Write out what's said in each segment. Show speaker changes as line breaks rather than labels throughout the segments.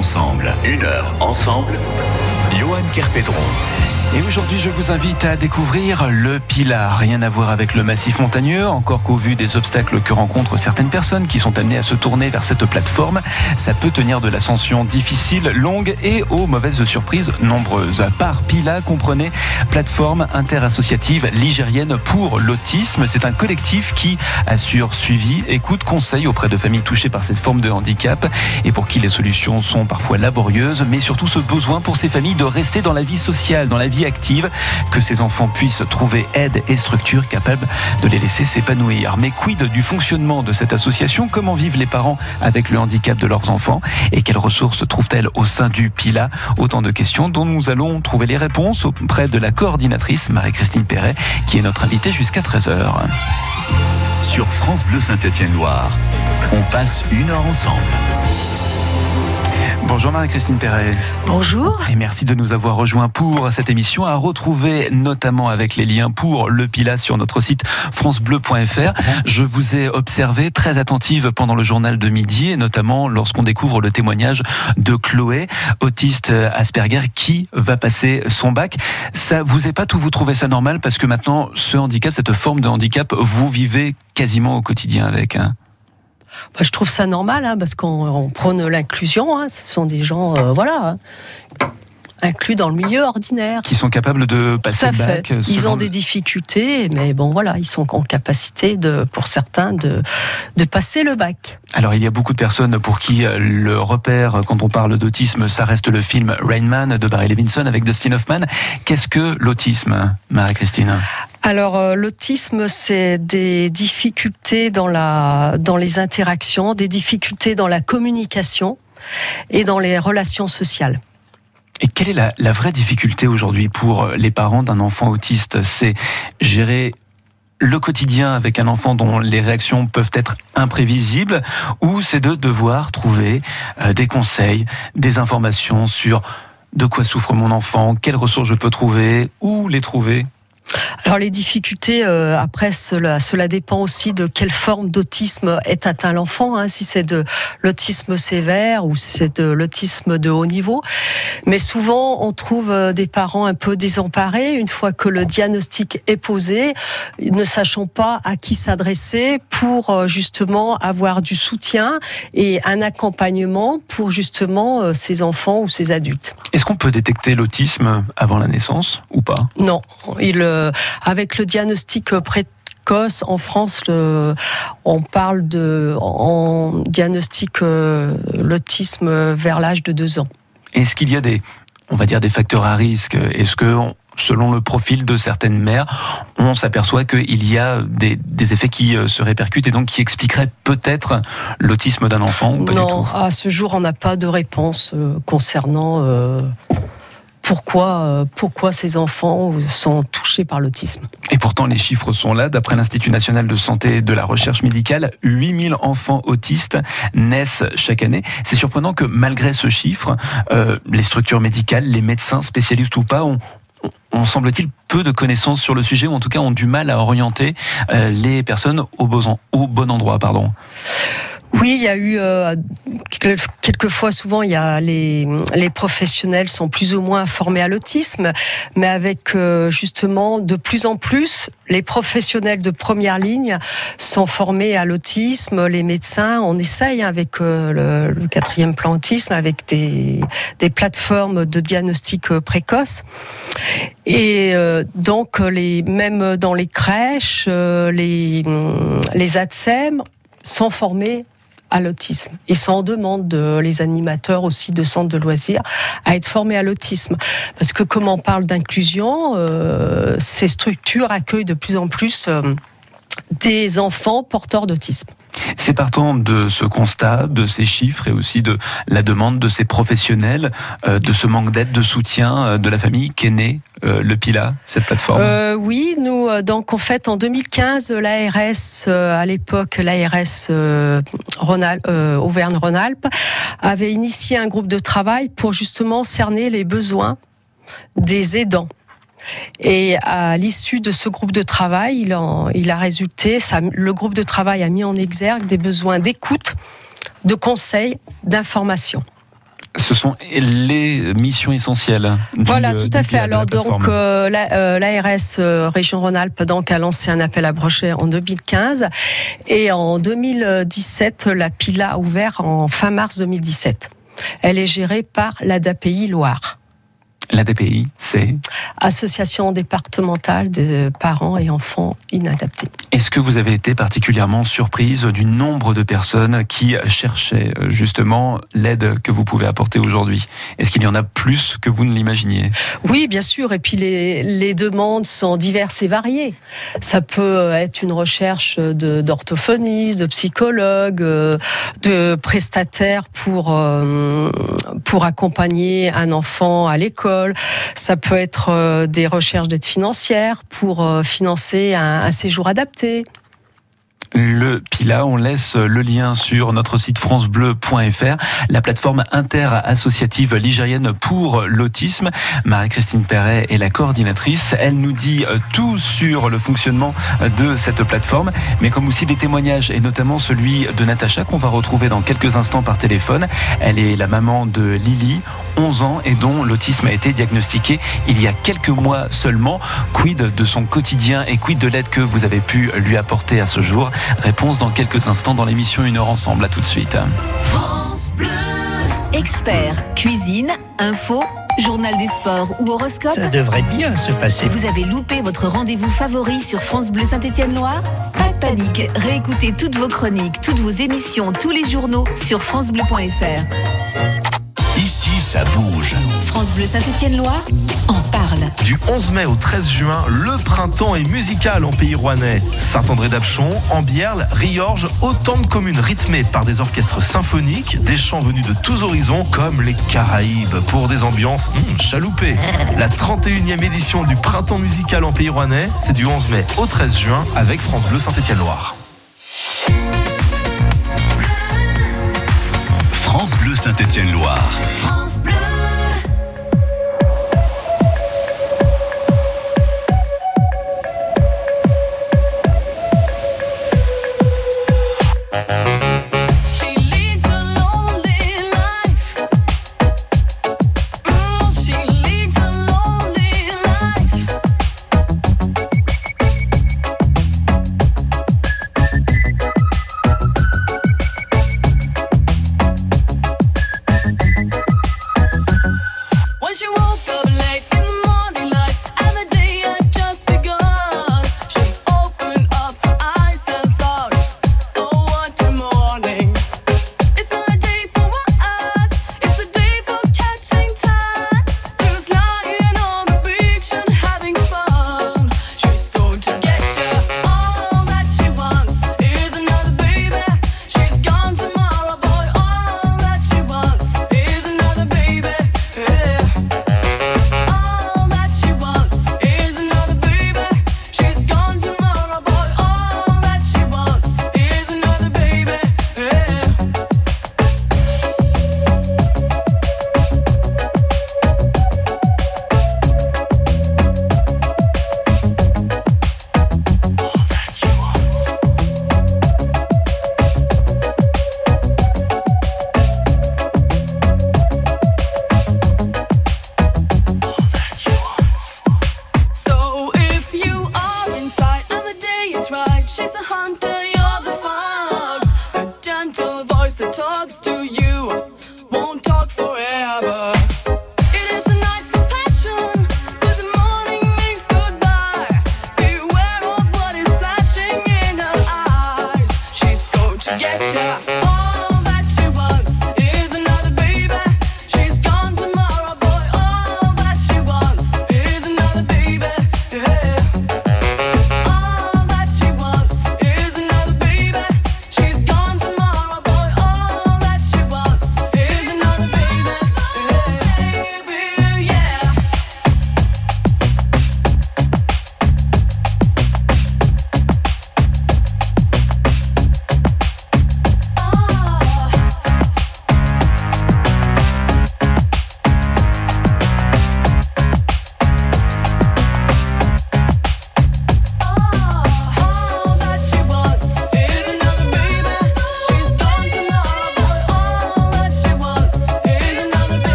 ensemble. Une heure ensemble. Johan Kerpedron.
Et aujourd'hui, je vous invite à découvrir le Pilat. Rien à voir avec le massif montagneux, encore qu'au vu des obstacles que rencontrent certaines personnes qui sont amenées à se tourner vers cette plateforme, ça peut tenir de l'ascension difficile, longue et aux mauvaises surprises nombreuses. Par Pilat, comprenez plateforme interassociative ligérienne pour l'autisme. C'est un collectif qui assure suivi, écoute, conseil auprès de familles touchées par cette forme de handicap et pour qui les solutions sont parfois laborieuses, mais surtout ce besoin pour ces familles de rester dans la vie sociale, dans la vie active, que ces enfants puissent trouver aide et structure capable de les laisser s'épanouir. Mais quid du fonctionnement de cette association? Comment vivent les parents avec le handicap de leurs enfants? Et quelles ressources trouvent-elles au sein du PILA Autant de questions dont nous allons trouver les réponses auprès de la coordinatrice Marie-Christine Perret, qui est notre invitée jusqu'à 13h.
Sur France Bleu Saint-Étienne-Loire, on passe une heure ensemble.
Bonjour Marie-Christine Perret.
Bonjour.
Et merci de nous avoir rejoints pour cette émission à retrouver notamment avec les liens pour le Pilat sur notre site francebleu.fr. Je vous ai observé très attentive pendant le journal de midi et notamment lorsqu'on découvre le témoignage de Chloé, autiste Asperger, qui va passer son bac. Ça vous est pas tout, vous trouvez ça normal? Parce que maintenant ce handicap, cette forme de handicap, vous vivez quasiment au quotidien avec. Hein
bah, je trouve ça normal, hein, parce qu'on prône l'inclusion. Hein. Ce sont des gens, euh, voilà, inclus dans le milieu ordinaire.
Qui sont capables de passer le bac.
Ils ont des difficultés, mais bon, voilà, ils sont en capacité, de, pour certains, de, de passer le bac.
Alors, il y a beaucoup de personnes pour qui euh, le repère, quand on parle d'autisme, ça reste le film Rain Man de Barry Levinson avec Dustin Hoffman. Qu'est-ce que l'autisme, Marie-Christine?
Alors euh, l'autisme, c'est des difficultés dans la dans les interactions, des difficultés dans la communication et dans les relations sociales.
Et quelle est la, la vraie difficulté aujourd'hui pour les parents d'un enfant autiste? C'est gérer le quotidien avec un enfant dont les réactions peuvent être imprévisibles, ou c'est de devoir trouver euh, des conseils, des informations sur de quoi souffre mon enfant, quelles ressources je peux trouver, où les trouver?
Alors les difficultés, euh, après cela, cela dépend aussi de quelle forme d'autisme est atteint l'enfant, hein, si c'est de l'autisme sévère ou si c'est de l'autisme de haut niveau. Mais souvent, on trouve euh, des parents un peu désemparés une fois que le diagnostic est posé, ne sachant pas à qui s'adresser pour euh, justement avoir du soutien et un accompagnement pour justement ces enfants ou ces adultes.
Est-ce qu'on peut détecter l'autisme avant la naissance ou pas?
Non, il avec le diagnostic précoce en France, on parle de on diagnostique euh, l'autisme vers l'âge de 2 ans.
Est-ce qu'il y a des, on va dire, des facteurs à risque? Est-ce que selon le profil de certaines mères, on s'aperçoit qu'il y a des, effets qui euh, se répercutent et donc qui expliqueraient peut-être l'autisme d'un enfant ou pas
non,
du tout?
à ce jour, on n'a pas de réponse concernant euh, pourquoi ces enfants sont touchés par l'autisme?
Et pourtant, les chiffres sont là. D'après l'Institut national de santé et de la recherche médicale, 8000 enfants autistes naissent chaque année. C'est surprenant que malgré ce chiffre, euh, les structures médicales, les médecins, spécialistes ou pas, ont, on semble-t-il peu de connaissances sur le sujet ou en tout cas ont du mal à orienter euh, les personnes au bon, au bon endroit. Pardon.
Oui, il y a eu euh, quelquefois, souvent, il y a les, les professionnels sont plus ou moins formés à l'autisme, mais avec euh, justement de plus en plus les professionnels de première ligne sont formés à l'autisme. Les médecins, on essaye avec euh, le, quatrième plan autisme, avec des, des plateformes de diagnostic précoce. Et donc, les, même dans les crèches, les, les ATSEM sont formés à l'autisme. Ils sont en demande de les animateurs aussi de centres de loisirs à être formés à l'autisme. Parce que comme on parle d'inclusion, euh, ces structures accueillent de plus en plus euh, des enfants porteurs d'autisme.
C'est partant de ce constat, de ces chiffres et aussi de la demande de ces professionnels, euh, de ce manque d'aide, de soutien euh, de la famille qu'est né euh, le PILA, cette plateforme
Oui, nous, donc en fait, en 2015, l'ARS, à l'époque, l'ARS Auvergne-Rhône-Alpes, avait initié un groupe de travail pour justement cerner les besoins des aidants. Et à l'issue de ce groupe de travail, il, il a résulté, ça, le groupe de travail a mis en exergue des besoins d'écoute, de conseils, d'information.
Ce sont les missions essentielles.
voilà, tout à fait. Alors donc l'ARS Région Rhône-Alpes donc a lancé un appel à projet en 2015 et en 2017 la PILA a ouvert en fin mars 2017. Elle est gérée par l'ADAPI Loire.
L'ADPI, c'est
Association départementale de parents et enfants inadaptés.
Est-ce que vous avez été particulièrement surprise du nombre de personnes qui cherchaient euh, justement l'aide que vous pouvez apporter aujourd'hui? Est-ce qu'il y en a plus que vous ne l'imaginiez?
Oui, bien sûr. Et puis les, les, demandes sont diverses et variées. Ça peut être une recherche d'orthophonistes, de, psychologues, euh, de prestataires pour, euh, pour accompagner un enfant à l'école ça peut être euh, des recherches d'aide financière pour euh, financer un séjour adapté
le PILA. On laisse le lien sur notre site francebleu.fr, la plateforme inter-associative ligérienne pour l'autisme. Marie-Christine Perret est la coordinatrice. Elle nous dit euh, tout sur le fonctionnement de cette plateforme, mais comme aussi des témoignages, et notamment celui de Natacha qu'on va retrouver dans quelques instants par téléphone. Elle est la maman de Lily, 11 ans, et dont l'autisme a été diagnostiqué il y a quelques mois seulement. Quid de son quotidien et quid de l'aide que vous avez pu lui apporter à ce jour? Réponse dans quelques instants dans l'émission Une heure ensemble. À tout de suite. France
Bleu. Expert, cuisine, info, journal des sports ou horoscope.
Ça devrait bien se passer.
Vous avez loupé votre rendez-vous favori sur France Bleu Saint-Étienne-Loire Pas de panique, réécoutez toutes vos chroniques, toutes vos émissions, tous les journaux sur francebleu.fr.
Ici, ça bouge.
France Bleu Saint-Étienne-Loire en parle.
Du 11 mai au 13 juin, le printemps est musical en pays rouennais. Saint-André-d'Apchon, Ambierle, Riorges, autant de communes rythmées par des orchestres symphoniques, des chants venus de tous horizons, comme les Caraïbes, pour des ambiances hmm, chaloupées. La 31e édition du printemps musical en pays rouennais, c'est du 11 mai au 13 juin avec France Bleu Saint-Étienne-Loire.
France Bleu Saint-Étienne-Loire.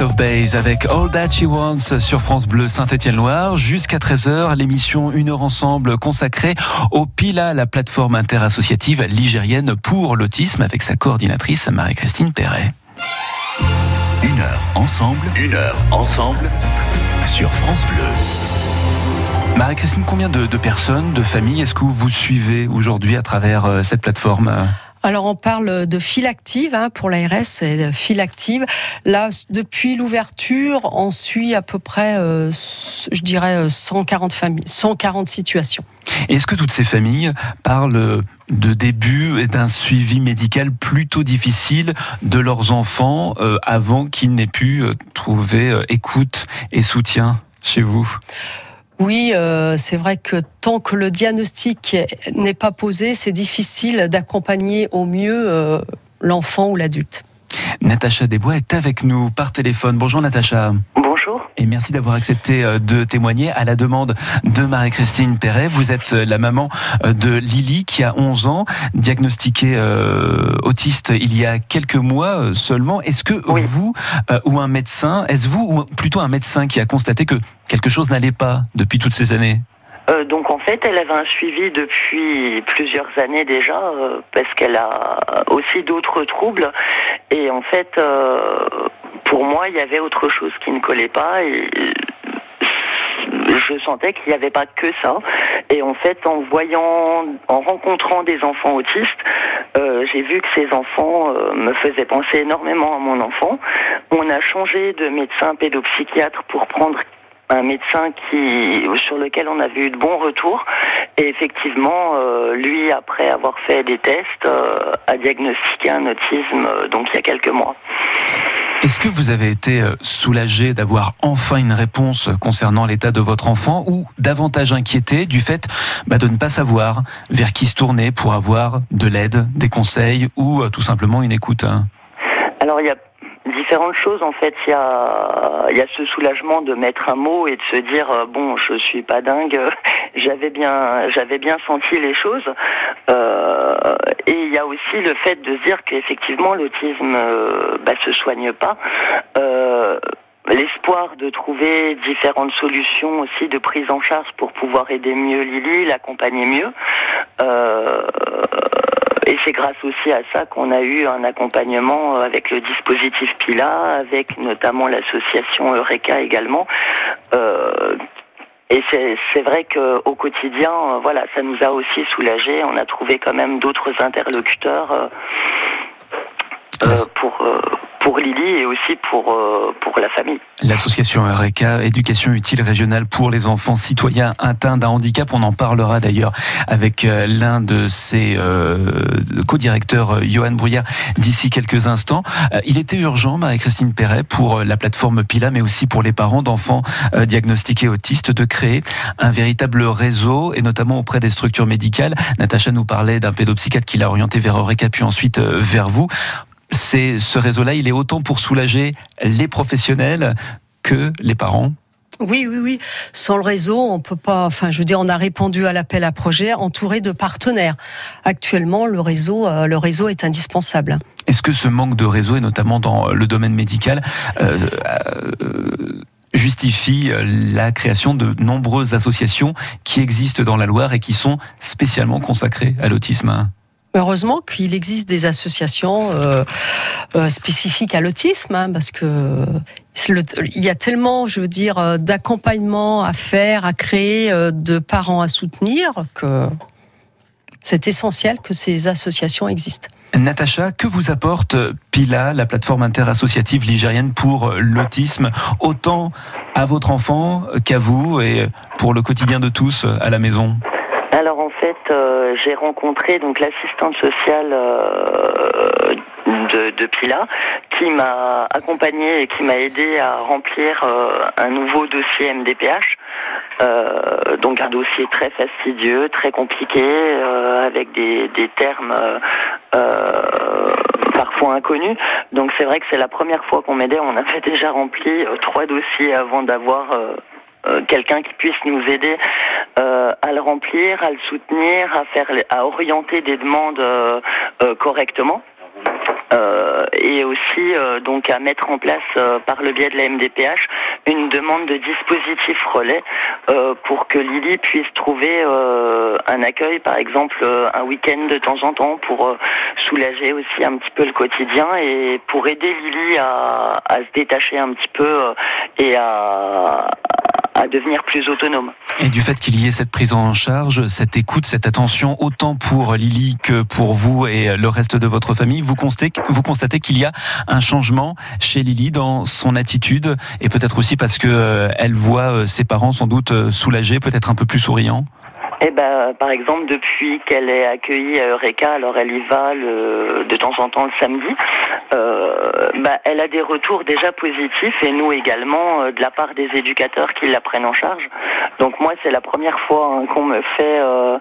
Ace of Base avec All That She Wants sur France Bleu Saint-Étienne-Loire jusqu'à 13h. L'émission Une heure ensemble consacrée au PILA, la plateforme interassociative ligérienne pour l'autisme avec sa coordinatrice Marie-Christine Perret.
Une heure ensemble, une heure ensemble sur France Bleu.
Marie-Christine, combien de, de, personnes, de familles est-ce que vous suivez aujourd'hui à travers euh, cette plateforme?
Alors on parle de file active hein, pour l'ARS de file active. Là, depuis l'ouverture, on suit à peu près, euh, je dirais, 140 familles, 140 situations.
Est-ce que toutes ces familles parlent de début et d'un suivi médical plutôt difficile de leurs enfants euh, avant qu'ils n'aient pu euh, trouver euh, écoute et soutien chez vous?
Oui, euh, c'est vrai que tant que le diagnostic n'est pas posé, c'est difficile d'accompagner au mieux euh, l'enfant ou l'adulte.
Natacha Desbois est avec nous par téléphone. Bonjour Natacha.
Bonjour.
Et merci d'avoir accepté euh, de témoigner à la demande de Marie-Christine Perret. Vous êtes la maman de Lily qui a 11 ans, diagnostiquée euh, autiste il y a quelques mois seulement. Est-ce que
oui.
vous euh, ou un médecin, est-ce vous ou plutôt un médecin qui a constaté que quelque chose n'allait pas depuis toutes ces années?
Euh, donc en fait, elle avait un suivi depuis plusieurs années déjà, euh, parce qu'elle a aussi d'autres troubles. Et en fait, euh, pour moi, il y avait autre chose qui ne collait pas. Et je sentais qu'il n'y avait pas que ça. Et en fait, en voyant, en rencontrant des enfants autistes, j'ai vu que ces enfants me faisaient penser énormément à mon enfant. On a changé de médecin pédopsychiatre pour prendre un médecin qui, sur lequel on avait eu de bons retours. Et effectivement, euh, lui, après avoir fait des tests, euh, a diagnostiqué un autisme euh, donc il y a quelques mois.
Est-ce que vous avez été soulagé d'avoir enfin une réponse concernant l'état de votre enfant ou davantage inquiété du fait bah, de ne pas savoir vers qui se tourner pour avoir de l'aide, des conseils ou tout simplement une écoute hein?
Alors il y a différentes choses en fait. Il y a, il y a ce soulagement de mettre un mot et de se dire euh, bon, je suis pas dingue. J'avais bien, j'avais bien senti les choses. Euh, et il y a aussi le fait de se dire qu'effectivement l'autisme euh, bah, se soigne pas. L'espoir de trouver différentes solutions aussi de prise en charge pour pouvoir aider mieux Lily, l'accompagner mieux. Euh, et c'est grâce aussi à ça qu'on a eu un accompagnement avec le dispositif PILA, avec notamment l'association Eureka également. Euh, et c'est vrai qu'au quotidien, voilà, ça nous a aussi soulagés. On a trouvé quand même d'autres interlocuteurs euh, pour pour Lily et aussi pour, euh, pour la famille.
L'association Eureka, éducation utile régionale pour les enfants citoyens atteints d'un handicap. On en parlera d'ailleurs avec euh, l'un de ses euh, co-directeurs, Johan Brouillard, d'ici quelques instants. Il était urgent, Marie-Christine Perret, pour la plateforme PILA, mais aussi pour les parents d'enfants diagnostiqués autistes, de créer un véritable réseau, et notamment auprès des structures médicales. Natacha nous parlait d'un pédopsychiatre qui l'a orienté vers Eureka, puis ensuite vers vous c'est ce réseau-là, il est autant pour soulager les professionnels que les parents.
Oui, oui, oui. Sans le réseau, on peut pas. Enfin, je veux dire, on a répondu à l'appel à projet entouré de partenaires. Actuellement, le réseau, euh, le réseau est indispensable.
Est-ce que ce manque de réseau, et notamment dans le domaine médical, euh, euh, justifie la création de nombreuses associations qui existent dans la Loire et qui sont spécialement consacrées à l'autisme?
Heureusement qu'il existe des associations euh, euh, spécifiques à l'autisme, hein, parce que il y a tellement, je veux dire, d'accompagnement à faire, à créer, euh, de parents à soutenir, que c'est essentiel que ces associations existent.
Natacha, que vous apporte PILA, la plateforme interassociative ligérienne pour l'autisme, autant à votre enfant qu'à vous et pour le quotidien de tous à la maison?
Alors en fait, euh, j'ai rencontré donc l'assistante sociale euh, de, Pila qui m'a accompagnée et qui m'a aidé à remplir euh, un nouveau dossier MDPH. donc un dossier très fastidieux, très compliqué, avec des, des termes parfois inconnus. Donc c'est vrai que c'est la première fois qu'on m'aidait. On avait déjà rempli trois dossiers avant d'avoir quelqu'un qui puisse nous aider euh, à le remplir, à le soutenir, à faire, à orienter des demandes euh, correctement. et et aussi donc à mettre en place par le biais de la MDPH une demande de dispositif relais pour que Lily puisse trouver un accueil, par exemple un week-end de temps en temps, pour soulager aussi un petit peu le quotidien et pour aider Lily à, à se détacher un petit peu et à, à devenir plus autonome.
Et du fait qu'il y ait cette prise en charge, cette écoute, cette attention, autant pour Lily que pour vous et le reste de votre famille, vous constatez, vous constatez qu'il y a un changement chez Lily dans son attitude et peut-être aussi parce que euh, voit euh, ses parents sans doute euh, soulagés, peut-être un peu plus souriants?
Eh ben, par exemple, depuis qu'elle est accueillie à Eureka, alors elle y va de temps en temps le samedi, euh, bah, elle a des retours déjà positifs et nous également euh, de la part des éducateurs qui la prennent en charge. Donc moi, c'est la première fois hein, qu'on me fait euh,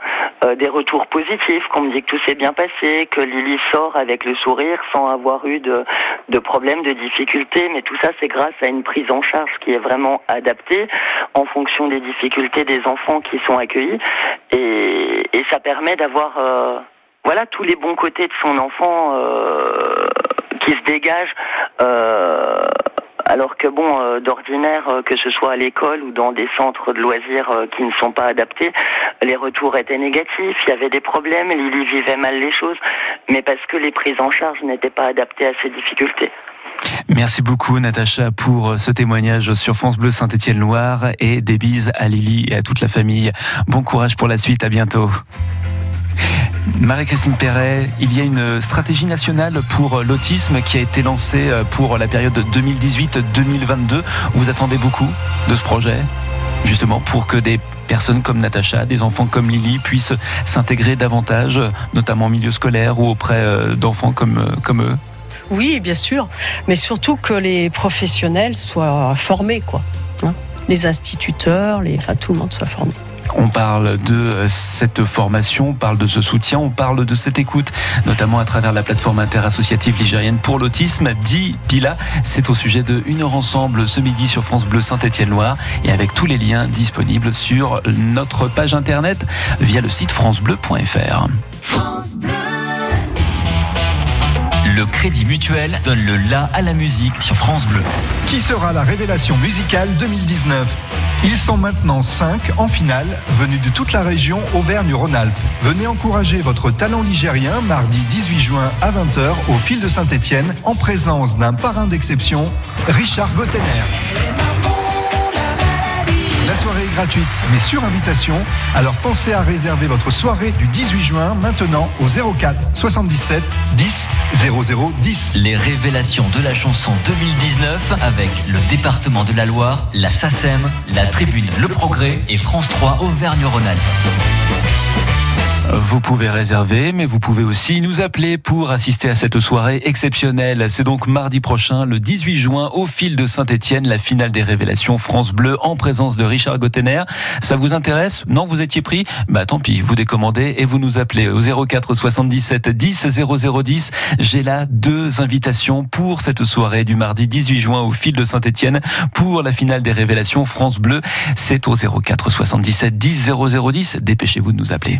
des retours positifs, qu'on me dit que tout s'est bien passé, que Lily sort avec le sourire sans avoir eu de, de problèmes, de difficultés. Mais tout ça, c'est grâce à une prise en charge qui est vraiment adaptée en fonction des difficultés des enfants qui sont accueillis et, ça permet d'avoir euh, voilà tous les bons côtés de son enfant euh, qui se dégagent. Euh, alors que bon, d'ordinaire, que ce soit à l'école ou dans des centres de loisirs qui ne sont pas adaptés, les retours étaient négatifs, il y avait des problèmes, Lily vivait mal les choses, mais parce que les prises en charge n'étaient pas adaptées à ces difficultés.
Merci beaucoup Natacha pour ce témoignage sur France Bleu Saint-Étienne-Loire et des bises à Lily et à toute la famille. Bon courage pour la suite, à bientôt. Marie-Christine Perret, il y a une stratégie nationale pour l'autisme qui a été lancée pour la période 2018-2022. Vous attendez beaucoup de ce projet, justement pour que des personnes comme Natacha, des enfants comme Lily puissent s'intégrer davantage, notamment au milieu scolaire ou auprès d'enfants comme, comme eux?
Oui, bien sûr, mais surtout que les professionnels soient formés, quoi. Hein les instituteurs, les, enfin, tout le monde soit formé.
On parle de cette formation, on parle de ce soutien, on parle de cette écoute, notamment à travers la plateforme interassociative ligérienne pour l'autisme, dit Pila. C'est au sujet de Une heure ensemble ce midi sur France Bleu Saint-Étienne-Loire et avec tous les liens disponibles sur notre page internet via le site francebleu.fr.
Le Crédit Mutuel donne le la à la musique sur France Bleu.
Qui sera la révélation musicale 2019 Ils sont maintenant 5 en finale, venus de toute la région Auvergne-Rhône-Alpes. Venez encourager votre talent ligérien mardi 18 juin à 20h au fil de Saint-Étienne en présence d'un parrain d'exception, Richard Gottener. Soirée est gratuite, mais sur invitation. Alors pensez à réserver votre soirée du 18 juin maintenant au 04 77 10 00 10.
Les révélations de la chanson 2019 avec le département de la Loire, la SACEM, la Tribune Le Progrès et France 3 Auvergne-Rhône-Alpes.
Vous pouvez réserver, mais vous pouvez aussi nous appeler pour assister à cette soirée exceptionnelle. C'est donc mardi prochain, le 18 juin, au fil de Saint-Etienne, la finale des révélations France Bleu en présence de Richard Gottener. Ça vous intéresse? Non, vous étiez pris? Bah tant pis, vous décommandez et vous nous appelez au 04 77 10 0010. J'ai là deux invitations pour cette soirée du mardi 18 juin au fil de Saint-Etienne pour la finale des révélations France Bleu. C'est au 04 77 10 0010. Dépêchez-vous de nous appeler.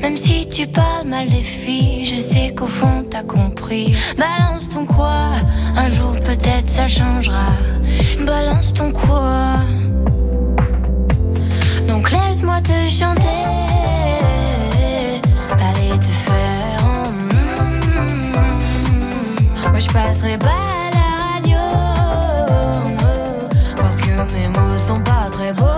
Même si tu parles mal des filles, je sais qu'au fond t'as compris. Balance ton quoi, un jour peut-être ça changera. Balance ton quoi. Donc laisse-moi te chanter. Aller te faire. Mm, Moi je passerai pas à la radio. Parce que mes mots sont pas très beaux.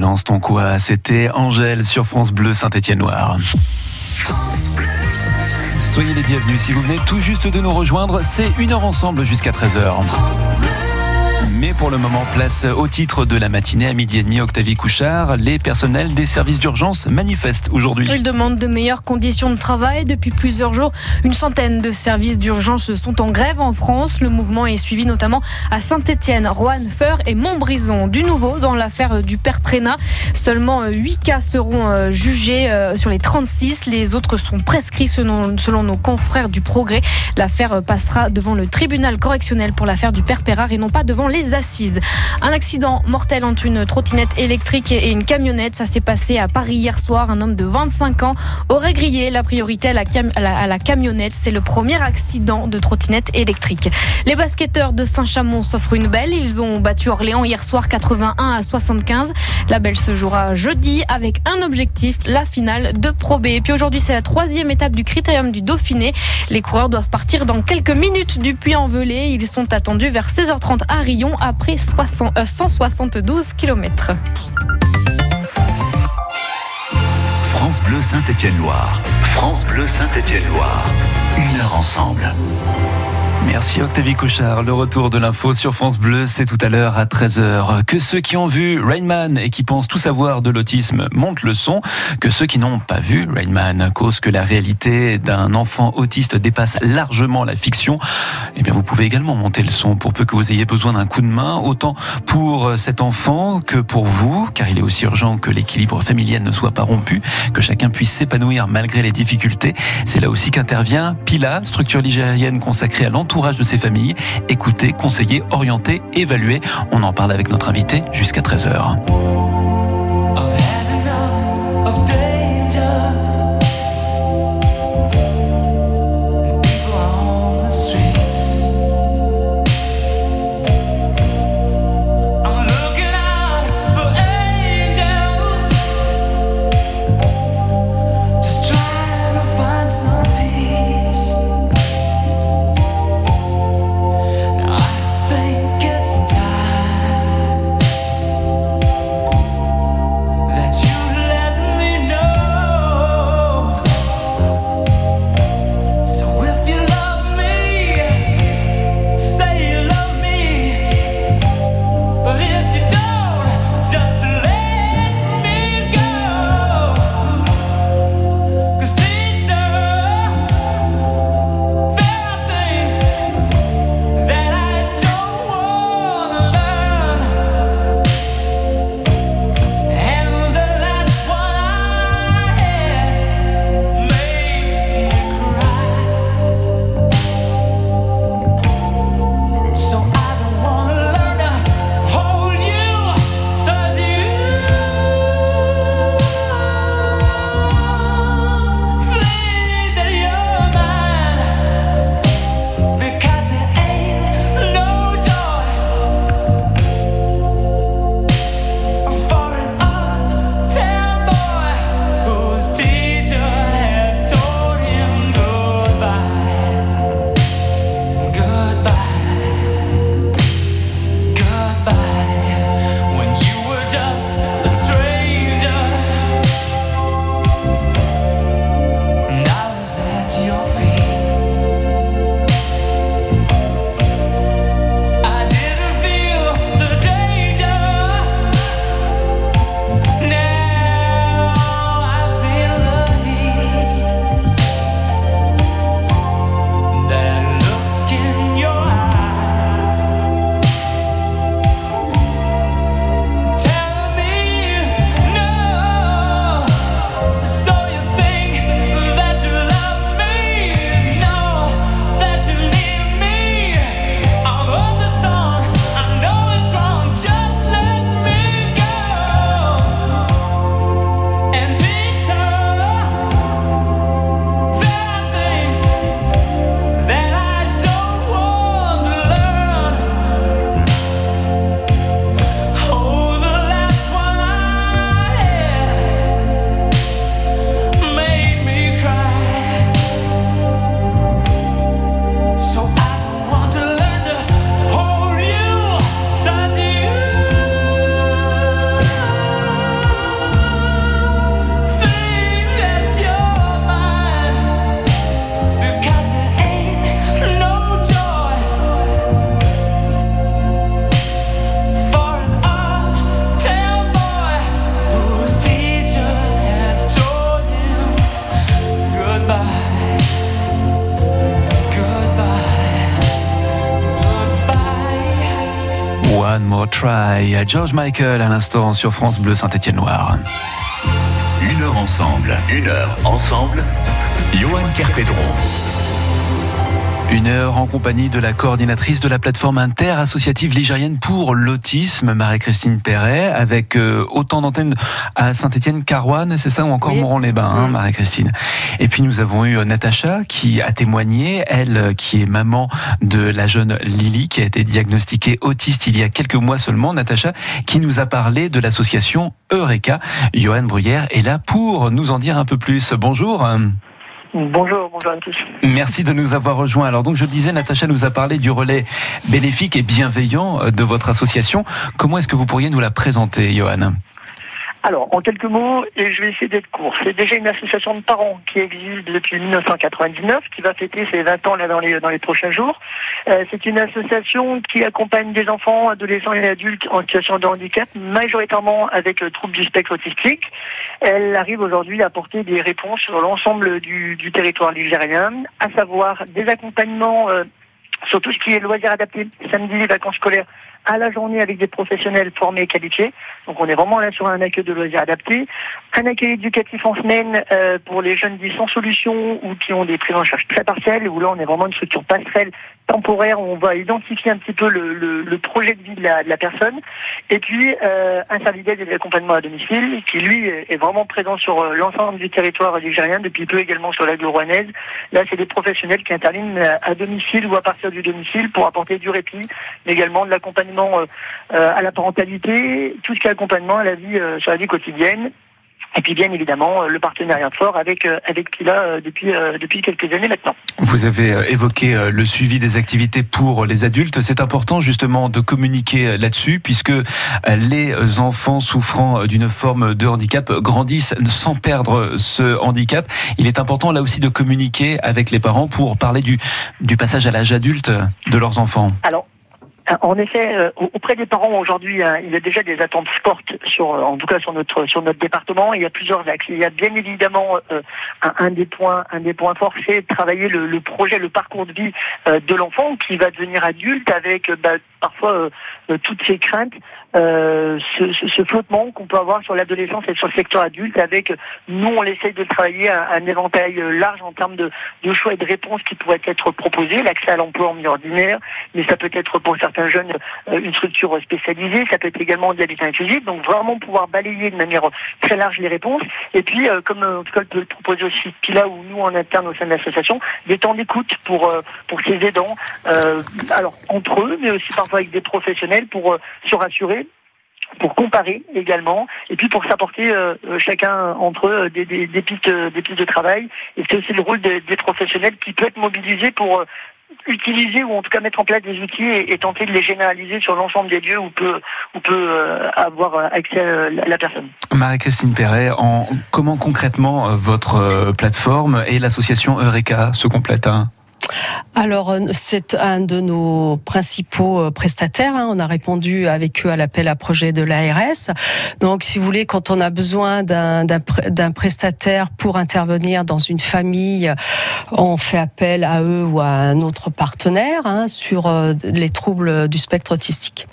Balance ton quoi C'était Angèle sur France Bleu Saint-Étienne-Noir. Soyez les bienvenus si vous venez tout juste de nous rejoindre. C'est une heure ensemble jusqu'à 13h. Pour le moment, place au titre de la matinée à midi et demi, Octavie Couchard. Les personnels des services d'urgence manifestent aujourd'hui.
Ils demandent de meilleures conditions de travail. Depuis plusieurs jours, une centaine de services d'urgence sont en grève en France. Le mouvement est suivi notamment à Saint-Etienne, Roanne, Feur et Montbrison. Du nouveau dans l'affaire du père. Seulement 8 cas seront euh, jugés euh, sur les 36. Les autres sont prescrits selon, selon nos confrères du Progrès. L'affaire passera devant le tribunal correctionnel pour l'affaire du père Pérard et non pas devant les assises. Un accident mortel entre une trottinette électrique et une camionnette. Ça s'est passé à Paris hier soir. Un homme de 25 ans aurait grillé la priorité à la, à la, camionnette. C'est le premier accident de trottinette électrique. Les basketteurs de Saint-Chamond s'offrent une belle. Ils ont battu Orléans hier soir 81 à 75. La belle se jouera jeudi avec un objectif, la finale de Pro B. Et puis aujourd'hui, c'est la troisième étape du critérium du Dauphiné. Les coureurs doivent partir dans quelques minutes du Puy-en-Velay. Ils sont attendus vers 16h30 à Rion après 172 km.
France Bleu Saint-Étienne-Loire. France Bleu Saint-Étienne-Loire. Une heure ensemble.
Merci Octavie Couchard. Le retour de l'info sur France Bleu, c'est tout à l'heure à 13h. Que ceux qui ont vu Rainman et qui pensent tout savoir de l'autisme montent le son, que ceux qui n'ont pas vu Rainman cause que la réalité d'un enfant autiste dépasse largement la fiction, eh bien vous pouvez également monter le son pour peu que vous ayez besoin d'un coup de main, autant pour cet enfant que pour vous, car il est aussi urgent que l'équilibre familial ne soit pas rompu, que chacun puisse s'épanouir malgré les difficultés. C'est là aussi qu'intervient Pila, structure ligérienne consacrée à l'entourage entourage de ces familles. Écoutez, conseiller, orienter, évaluer. On en parle avec notre invité jusqu'à 13h. George Michael à l'instant sur France Bleu Saint-Étienne-Loire.
Une heure ensemble, une heure ensemble. Johan Kerpedron.
Une heure en compagnie de la coordinatrice de la plateforme inter-associative ligérienne pour l'autisme, Marie-Christine Perret, avec euh, autant d'antennes à Saint-Étienne, Carouane, c'est ça, ou encore
Oui.
Moron-les-Bains, hein, Marie-Christine. Et puis nous avons eu euh, Natacha qui a témoigné, elle euh, qui est maman de la jeune Lily, qui a été diagnostiquée autiste il y a quelques mois seulement. Natacha qui nous a parlé de l'association Eureka. Johan Bruyère est là pour nous en dire un peu plus. Bonjour.
Bonjour, bonjour à tous.
Merci de nous avoir rejoints. Alors donc je disais, Natacha nous a parlé du relais bénéfique et bienveillant euh, de votre association. Comment est-ce que vous pourriez nous la présenter, Johan?
Alors, en quelques mots, et je vais essayer d'être court. C'est déjà une association de parents qui existe depuis 1999, qui va fêter ses 20 ans là dans les, dans les prochains jours. Euh, c'est une association qui accompagne des enfants, adolescents et adultes en situation de handicap, majoritairement avec le trouble du spectre autistique. Elle arrive aujourd'hui à apporter des réponses sur l'ensemble du, territoire ligérien, à savoir des accompagnements euh, sur tout ce qui est loisirs adaptés, samedi, vacances scolaires, à la journée avec des professionnels formés et qualifiés. Donc on est vraiment là sur un accueil de loisirs adaptés. Un accueil éducatif en semaine euh, pour les jeunes dits sans solution ou qui ont des prises en charge très partielles, où là on est vraiment une structure passerelle temporaire où on va identifier un petit peu le, le- le projet de vie de la, de la personne. Et puis euh, un service d'aide et d'accompagnement à domicile qui lui est vraiment présent sur euh, l'ensemble du territoire ligérien, depuis peu également sur l'agglo rouennaise. Là c'est des professionnels qui interviennent euh, à domicile ou à partir du domicile pour apporter du répit, mais également de l'accompagnement euh, euh, à la parentalité, tout ce qui est accompagnement à la vie euh, sur la vie quotidienne. Et puis bien évidemment euh, le partenariat fort avec euh, avec Pila euh, depuis depuis quelques années maintenant.
Vous avez évoqué le suivi des activités pour les adultes. C'est important justement de communiquer là-dessus puisque les enfants souffrant d'une forme de handicap grandissent sans perdre ce handicap. Il est important là aussi de communiquer avec les parents pour parler du, du passage à l'âge adulte de leurs enfants.
Alors, en effet, euh, auprès des parents aujourd'hui, il y a déjà des attentes fortes sur, euh, en tout cas sur notre sur notre département. Il y a plusieurs axes. Il y a bien évidemment euh, un, des points un des points forts, c'est travailler le, projet, le parcours de vie de l'enfant qui va devenir adulte avec bah, parfois toutes ces craintes, euh, ce, ce- flottement qu'on peut avoir sur l'adolescence et sur le secteur adulte. Avec nous, on essaye de travailler un, un éventail euh, large en termes de, de choix et de réponses qui pourraient être proposés. L'accès à l'emploi en milieu ordinaire, mais ça peut être pour certains jeunes euh, une structure spécialisée, ça peut être également de l'habitat inclusif, donc vraiment pouvoir balayer de manière très large les réponses. Et puis, comme en tout cas peut le proposer aussi Pila ou nous en interne au sein de l'association, des temps d'écoute pour pour ces aidants, euh, alors entre eux, mais aussi parfois avec des professionnels pour se rassurer pour comparer également et puis pour s'apporter euh, chacun entre eux des, des, des pistes euh, des pistes de travail et c'est aussi le rôle des, des professionnels qui peut être mobilisé pour euh, utiliser ou en tout cas mettre en place des outils et, et tenter de les généraliser sur l'ensemble des lieux où peut où peut euh, avoir euh, accès la, personne.
Marie-Christine Perret, en, comment concrètement votre plateforme et l'association Eureka se complètent hein?
Alors, euh, c'est un de nos principaux euh, prestataires. hein. On a répondu avec eux à l'appel à projet de l'ARS. Donc, si vous voulez, quand on a besoin d'un- d'un pr- d'un prestataire pour intervenir dans une famille, on fait appel à eux ou à un autre partenaire hein, sur euh, les troubles du spectre autistique.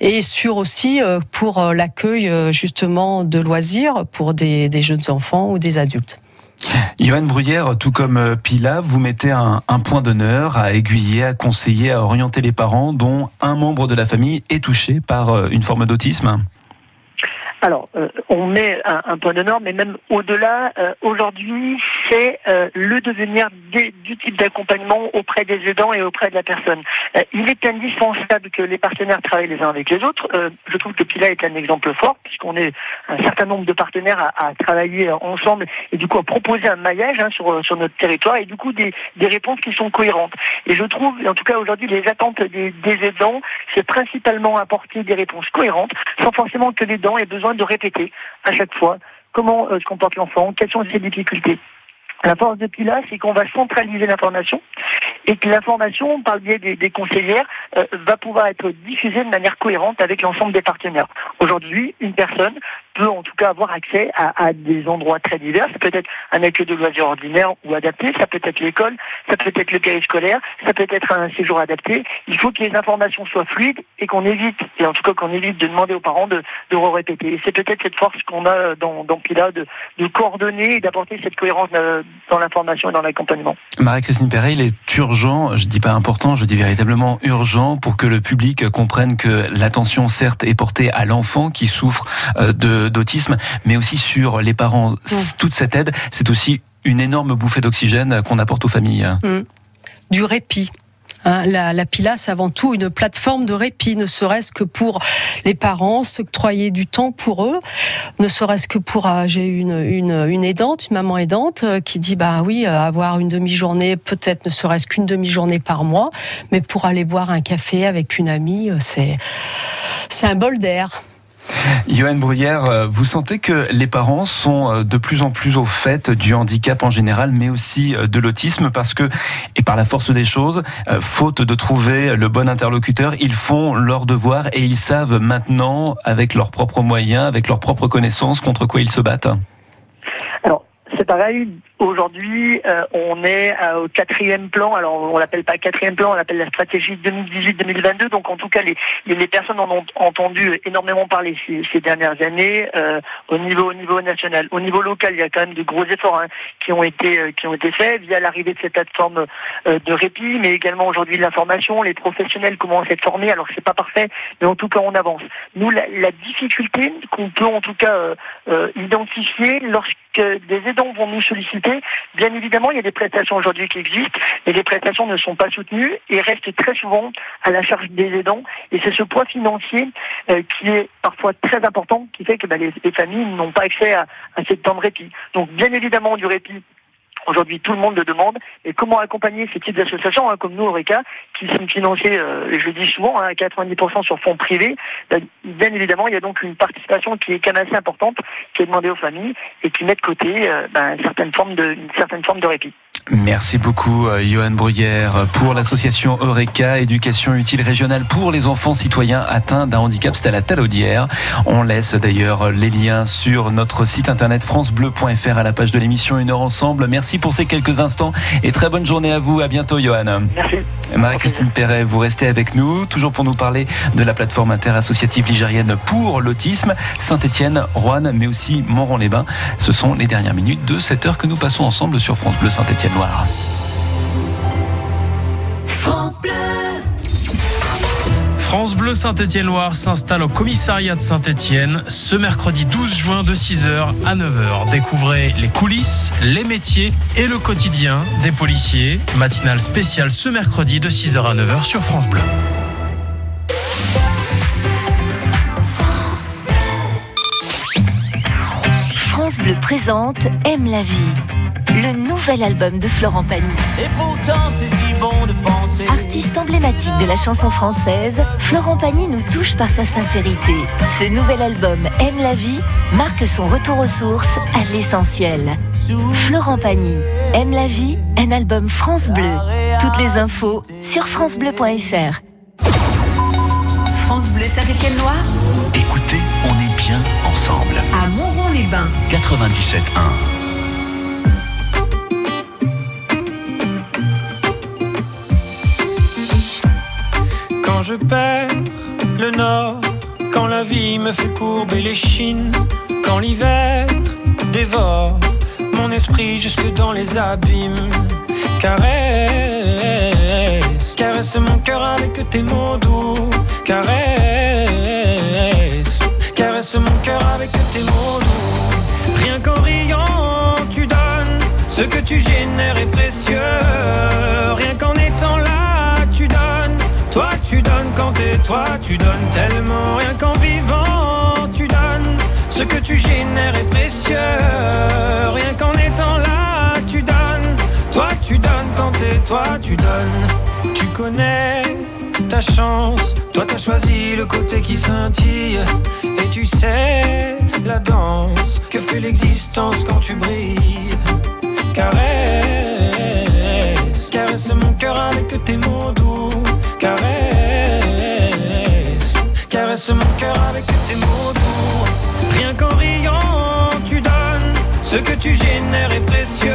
Et sur aussi pour l'accueil justement de loisirs pour des jeunes enfants ou des adultes.
Johan Bruyère, tout comme euh, Pila, vous mettez un, point d'honneur à aiguiller, à conseiller, à orienter les parents dont un membre de la famille est touché par euh, une forme d'autisme.
Alors, euh, on met un, un point d'honneur, mais même au-delà, euh, aujourd'hui, c'est euh, le devenir des- du type d'accompagnement auprès des aidants et auprès de la personne. Euh, il est indispensable que les partenaires travaillent les uns avec les autres. Euh, je trouve que Pila est un exemple fort, puisqu'on est un certain nombre de partenaires à, à travailler ensemble et du coup à proposer un maillage hein, sur, sur notre territoire et du coup des, des réponses qui sont cohérentes. Et je trouve, en tout cas aujourd'hui, les attentes des, des aidants, c'est principalement apporter des réponses cohérentes, sans forcément que l'aidant ait besoin de répéter à chaque fois comment euh, se comporte l'enfant, quelles sont ses difficultés. La force de Pila, c'est qu'on va centraliser l'information et que l'information, par le biais des, conseillères, euh, va pouvoir être diffusée de manière cohérente avec l'ensemble des partenaires. Aujourd'hui, une personne peut en tout cas avoir accès à, des endroits très divers. Ça peut être un accueil de loisirs ordinaire ou adapté, ça peut être l'école, ça peut être le cahier scolaire, ça peut être un séjour adapté. Il faut que les informations soient fluides et qu'on évite, et en tout cas qu'on évite de demander aux parents de, de répéter. Et c'est peut-être cette force qu'on a dans, dans PILA de, de coordonner et d'apporter cette cohérence euh, dans l'information et dans l'accompagnement.
Marie-Christine Perret, il est urgent, je dis pas important, je dis véritablement urgent pour que le public comprenne que l'attention certes est portée à l'enfant qui souffre euh, d'autisme, mais aussi sur les parents. Toute cette aide, c'est aussi une énorme bouffée d'oxygène qu'on apporte aux familles.
Mmh. Du répit. Hein, la, la PILA, c'est avant tout une plateforme de répit, ne serait-ce que pour les parents, s'octroyer du temps pour eux, ne serait-ce que pour... Euh, j'ai une, une, une aidante, une maman aidante, euh, qui dit, bah oui, euh, avoir une demi-journée, peut-être ne serait-ce qu'une demi-journée par mois, mais pour aller boire un café avec une amie, c'est c'est un bol d'air.
Johan Bruyère, euh, vous sentez que les parents sont euh, de plus en plus au fait du handicap en général, mais aussi euh, de l'autisme, parce que, et par la force des choses, faute de trouver le bon interlocuteur, ils font leur devoir et ils savent maintenant, avec leurs propres moyens, avec leurs propres connaissances, contre quoi ils se battent.
Alors, c'est pareil, Aujourd'hui, euh, on est euh, au quatrième plan. Alors, on l'appelle pas quatrième plan, on l'appelle la stratégie 2018-2022. Donc, en tout cas, les, les personnes en ont entendu énormément parler ces, dernières années euh, au niveau au niveau national. Au niveau local, il y a quand même de gros efforts hein, qui ont été qui ont été faits via l'arrivée de cette plateforme de répit, mais également aujourd'hui l'information. Les professionnels commencent à être formés. Alors, c'est pas parfait, mais en tout cas, on avance. Nous, la, la difficulté qu'on peut en tout cas identifier lorsque des aidants vont nous solliciter Bien évidemment, il y a des prestations aujourd'hui qui existent, mais les prestations ne sont pas soutenues et restent très souvent à la charge des aidants. Et c'est ce poids financier euh, qui est parfois très important, qui fait que bah, les, familles n'ont pas accès à, à cette temps de répit. Donc, bien évidemment, du répit Aujourd'hui, tout le monde le demande. Et comment accompagner ces types d'associations, hein, comme nous, Oreca, qui sont financées, euh, je le dis souvent, hein, à 90% sur fonds privés ben, Bien évidemment, il y a donc une participation qui est quand même assez importante, qui est demandée aux familles et qui met de côté euh, une certaine forme de, une certaine forme de répit.
Merci beaucoup, euh, Johan Bruyère, pour l'association Eureka, éducation utile régionale pour les enfants citoyens atteints d'un handicap. C'est à la Talaudière. On laisse d'ailleurs les liens sur notre site internet francebleu.fr à la page de l'émission Une heure ensemble. Merci pour ces quelques instants et très bonne journée à vous. À bientôt, Johan.
Merci.
Marie-Christine Perret, vous restez avec nous, toujours pour nous parler de la plateforme interassociative ligérienne pour l'autisme. Saint-Etienne, Rouen, mais aussi Montron-les-Bains. Ce sont les dernières minutes de cette heure que nous passons ensemble sur France Bleu Saint-Etienne.
France Bleu.
France Bleu Saint-Étienne-Loire s'installe au commissariat de Saint-Étienne ce mercredi 12 juin de 6h à 9h. Découvrez les coulisses, les métiers et le quotidien des policiers. Matinale spéciale ce mercredi de 6h à 9h sur France Bleu.
France Bleu présente Aime la vie le nouvel album de Florent Pagny.
Et pourtant, c'est si bon de penser.
Artiste emblématique de la chanson française, Florent Pagny nous touche par sa sincérité. Ce nouvel album Aime la vie marque son retour aux sources, à l'essentiel. Florent Pagny, Aime la vie, un album France Bleu. Toutes les infos sur francebleu.fr. France Bleu Saint-Étienne-Loire.
Écoutez, on est bien ensemble.
À Montron-les-Bains.
97.1.
Quand je perds le nord, quand la vie me fait courber les chines, quand l'hiver dévore mon esprit jusque dans les abîmes. Caresse, caresse mon cœur avec tes mots doux. Caresse, caresse mon cœur avec tes mots doux. Rien qu'en riant, tu donnes ce que tu génères est précieux. Rien qu'en étant là toi tu donnes quand t'es toi, tu donnes tellement rien qu'en vivant, tu donnes. Ce que tu génères est précieux, rien qu'en étant là, tu donnes. Toi tu donnes quand t'es toi, tu donnes. Tu connais ta chance, toi t'as choisi le côté qui scintille. Tu sais la danse que fait l'existence quand tu brilles. Caresse Caresse mon cœur avec tes mots doux. Caresse, caresse mon cœur avec tes mots doux. Rien qu'en riant, tu donnes. Ce que tu génères est précieux.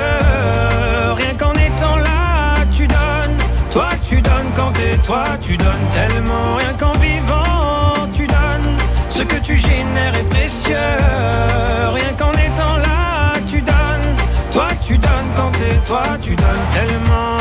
Rien qu'en étant là, tu donnes. Toi, tu donnes quand t'es toi, tu donnes tellement. Rien qu'en vivant. Ce que tu génères est précieux. Rien qu'en étant là, tu donnes. Toi, tu donnes quand t'es toi, tu donnes tellement.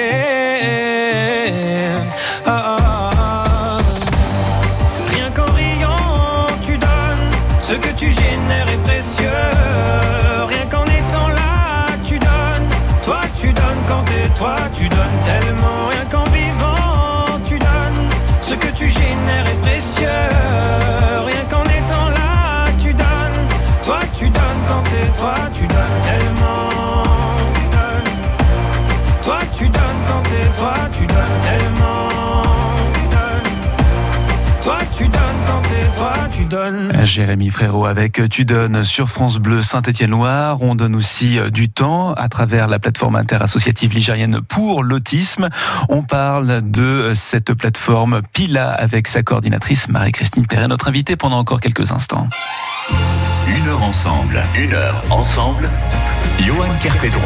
Donnes.
Jérémy Frérot avec Tu donnes sur France Bleu Saint-Étienne-Loire. On donne aussi euh, du temps à travers la plateforme interassociative ligérienne pour l'autisme. On parle de cette plateforme Pila avec sa coordinatrice Marie-Christine Perret, notre invitée pendant encore quelques instants.
Une heure ensemble, une heure ensemble. Johan Kerpedron.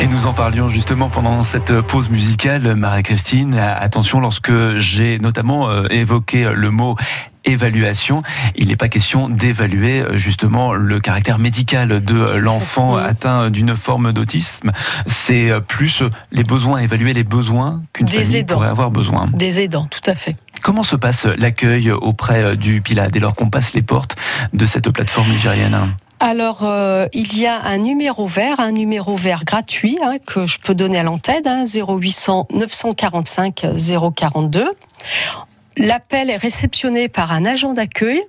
Et nous en parlions justement pendant cette pause musicale, Marie-Christine. Attention, lorsque j'ai notamment euh, évoqué le mot évaluation, il n'est pas question d'évaluer euh, justement le caractère médical de l'enfant atteint d'une forme d'autisme. C'est euh, plus les besoins, évaluer les besoins qu'une famille
aidants.
pourrait avoir besoin.
Des aidants, tout à fait.
Comment se passe l'accueil auprès du PILA dès lors qu'on passe les portes de cette plateforme ligérienne
Alors, euh, il y a un numéro vert, un numéro vert gratuit hein, que je peux donner à l'antenne, hein, 0800 945 042. L'appel est réceptionné par un agent d'accueil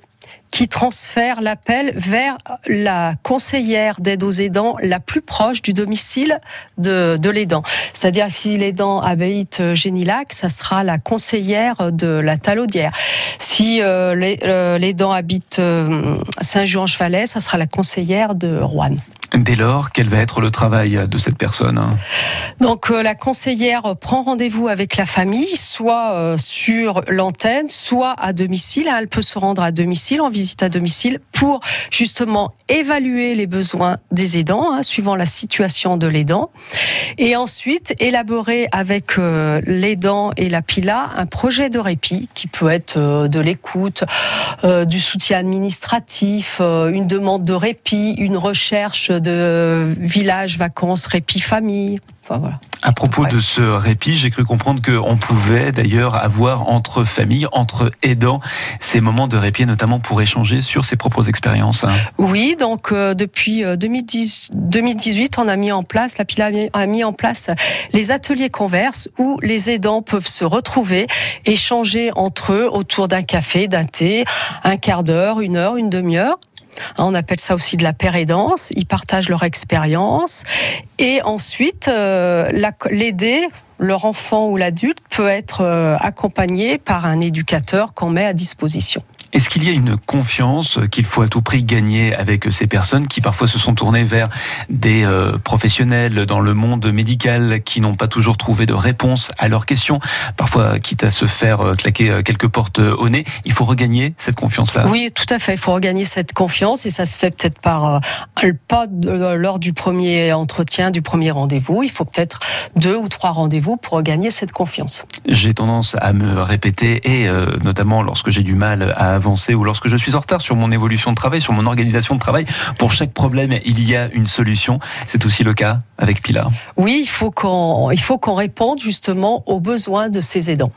qui transfère l'appel vers la conseillère d'aide aux aidants la plus proche du domicile de, de l'aidant. C'est-à-dire si l'aidant habite Génilac, ça sera la conseillère de la Talaudière. Si euh, euh, l'aidant habite euh, Saint-Jean-Chevalet, ça sera la conseillère de Rouen.
Dès lors, quel va être le travail de cette personne
Donc euh, la conseillère prend rendez-vous avec la famille, soit euh, sur l'antenne, soit à domicile. hein. Elle peut se rendre à domicile, en visite à domicile, pour justement évaluer les besoins des aidants, hein, suivant la situation de l'aidant, et ensuite élaborer avec euh, l'aidant et la PILA un projet de répit qui peut être de l'écoute, du soutien administratif, une demande de répit, une recherche de village vacances répit famille. Enfin, voilà.
À propos de ce répit, j'ai cru comprendre qu'on pouvait d'ailleurs avoir entre familles, entre aidants, ces moments de répit, notamment pour échanger sur ses propres expériences. hein.
Oui, donc euh, depuis euh, 2010 2018, on a mis en place, la PILA a mis- a mis en place les ateliers converses où les aidants peuvent se retrouver, échanger entre eux autour d'un café, d'un thé, un quart d'heure, une heure, une demi-heure. Hein, On appelle ça aussi de la pérédance. Ils partagent leur expérience et ensuite euh, la- l'aider. Leur enfant ou l'adulte peut être euh, accompagné par un éducateur qu'on met à disposition.
Est-ce qu'il y a une confiance qu'il faut à tout prix gagner avec ces personnes qui parfois se sont tournées vers des euh, professionnels dans le monde médical qui n'ont pas toujours trouvé de réponse à leurs questions, parfois quitte à se faire euh, claquer euh, quelques portes au nez? Il faut regagner cette confiance-là?
Oui, tout à fait. Il faut regagner cette confiance et ça se fait peut-être par euh, pas euh, lors du premier entretien, du premier rendez-vous. Il faut peut-être deux ou trois rendez-vous pour regagner cette confiance.
J'ai tendance à me répéter et notamment lorsque j'ai du mal à ou lorsque je suis en retard sur mon évolution de travail, sur mon organisation de travail, pour chaque problème, il y a une solution. C'est aussi le cas avec Pilar.
Oui, il faut qu'on qu'on réponde justement aux besoins de ces aidants.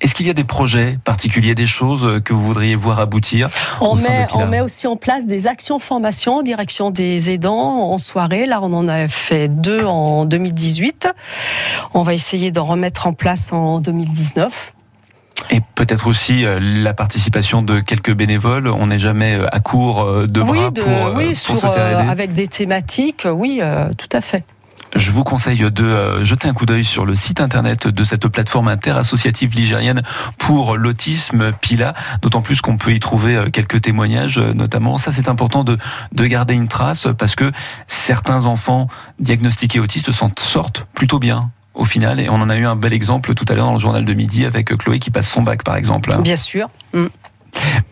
Est-ce qu'il y a des projets particuliers, des choses que vous voudriez voir aboutir
on met, on met aussi en place des actions formation en direction des aidants en soirée. Là, on en a fait deux en 2018. On va essayer d'en remettre en place en 2019.
Et peut-être aussi euh, la participation de quelques bénévoles. On n'est jamais euh, à court euh, de bras pour,
oui,
pour se faire aider.
avec des thématiques. Oui, tout à fait.
Je vous conseille de jeter un coup d'œil sur le site internet de cette plateforme interassociative ligérienne pour l'autisme PILA, d'autant plus qu'on peut y trouver quelques témoignages, notamment. Ça, c'est important de, de garder une trace parce que certains enfants diagnostiqués autistes s'en sortent plutôt bien au final. Et on en a eu un bel exemple tout à l'heure dans le journal de midi avec Chloé qui passe son bac, par exemple.
Bien sûr. Mm.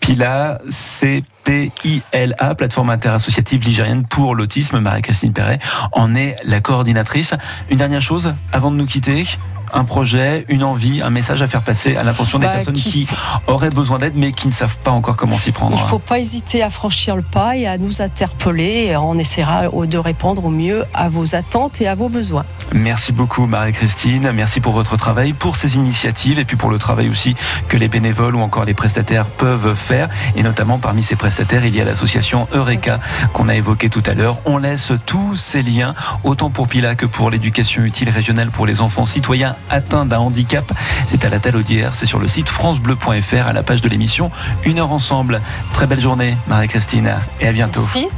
Pila, CPILA, plateforme interassociative ligérienne pour l'autisme, Marie-Christine Perret en est la coordinatrice. Une dernière chose, avant de nous quitter, un projet, une envie, un message à faire passer à l'intention des bah, personnes qui auraient besoin d'aide mais qui ne savent pas encore comment s'y prendre.
Il ne faut pas hésiter à franchir le pas et à nous interpeller. On essaiera de répondre au mieux à vos attentes et à vos besoins.
Merci beaucoup Marie-Christine, merci pour votre travail, pour ces initiatives et puis pour le travail aussi que les bénévoles ou encore les prestataires peuvent faire. Et notamment parmi ces prestataires, il y a l'association Eureka qu'on a évoqué tout à l'heure. On laisse tous ces liens, autant pour Pila que pour l'éducation utile régionale pour les enfants citoyens atteint d'un handicap. C'est à la Talaudière, c'est sur le site francebleu.fr à la page de l'émission Une heure ensemble. Très belle journée, Marie-Christine, et à bientôt.
Merci.